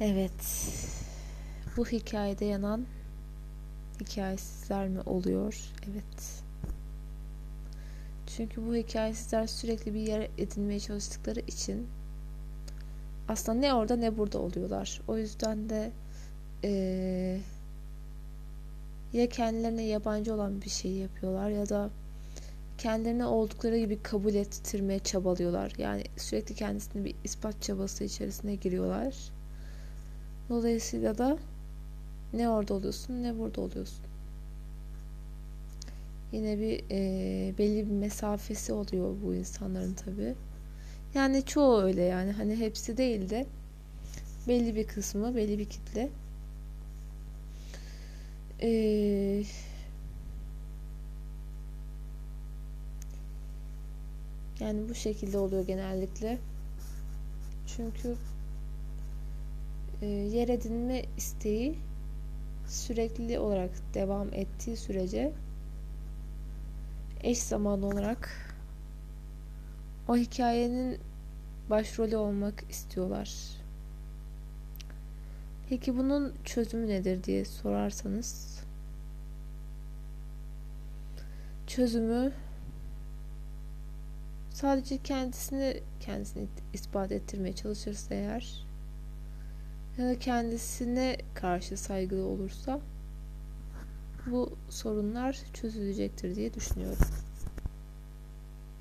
Evet. Bu hikayede yanan hikayesizler mi oluyor? Evet. Çünkü bu hikayesizler sürekli bir yer edinmeye çalıştıkları için aslında ne orada ne burada oluyorlar. O yüzden de ee, ya kendilerine yabancı olan bir şey yapıyorlar ya da kendilerine oldukları gibi kabul ettirmeye çabalıyorlar. Yani sürekli kendisini bir ispat çabası içerisine giriyorlar. Dolayısıyla da ne orada oluyorsun ne burada oluyorsun. Yine bir e, belli bir mesafesi oluyor bu insanların tabi. Yani çoğu öyle yani hani hepsi değil de belli bir kısmı belli bir kitle. Eee Yani bu şekilde oluyor genellikle. Çünkü e, yer edinme isteği sürekli olarak devam ettiği sürece eş zamanlı olarak o hikayenin başrolü olmak istiyorlar. Peki bunun çözümü nedir diye sorarsanız çözümü sadece kendisini kendisini ispat ettirmeye çalışırsa eğer ya da kendisine karşı saygılı olursa bu sorunlar çözülecektir diye düşünüyorum.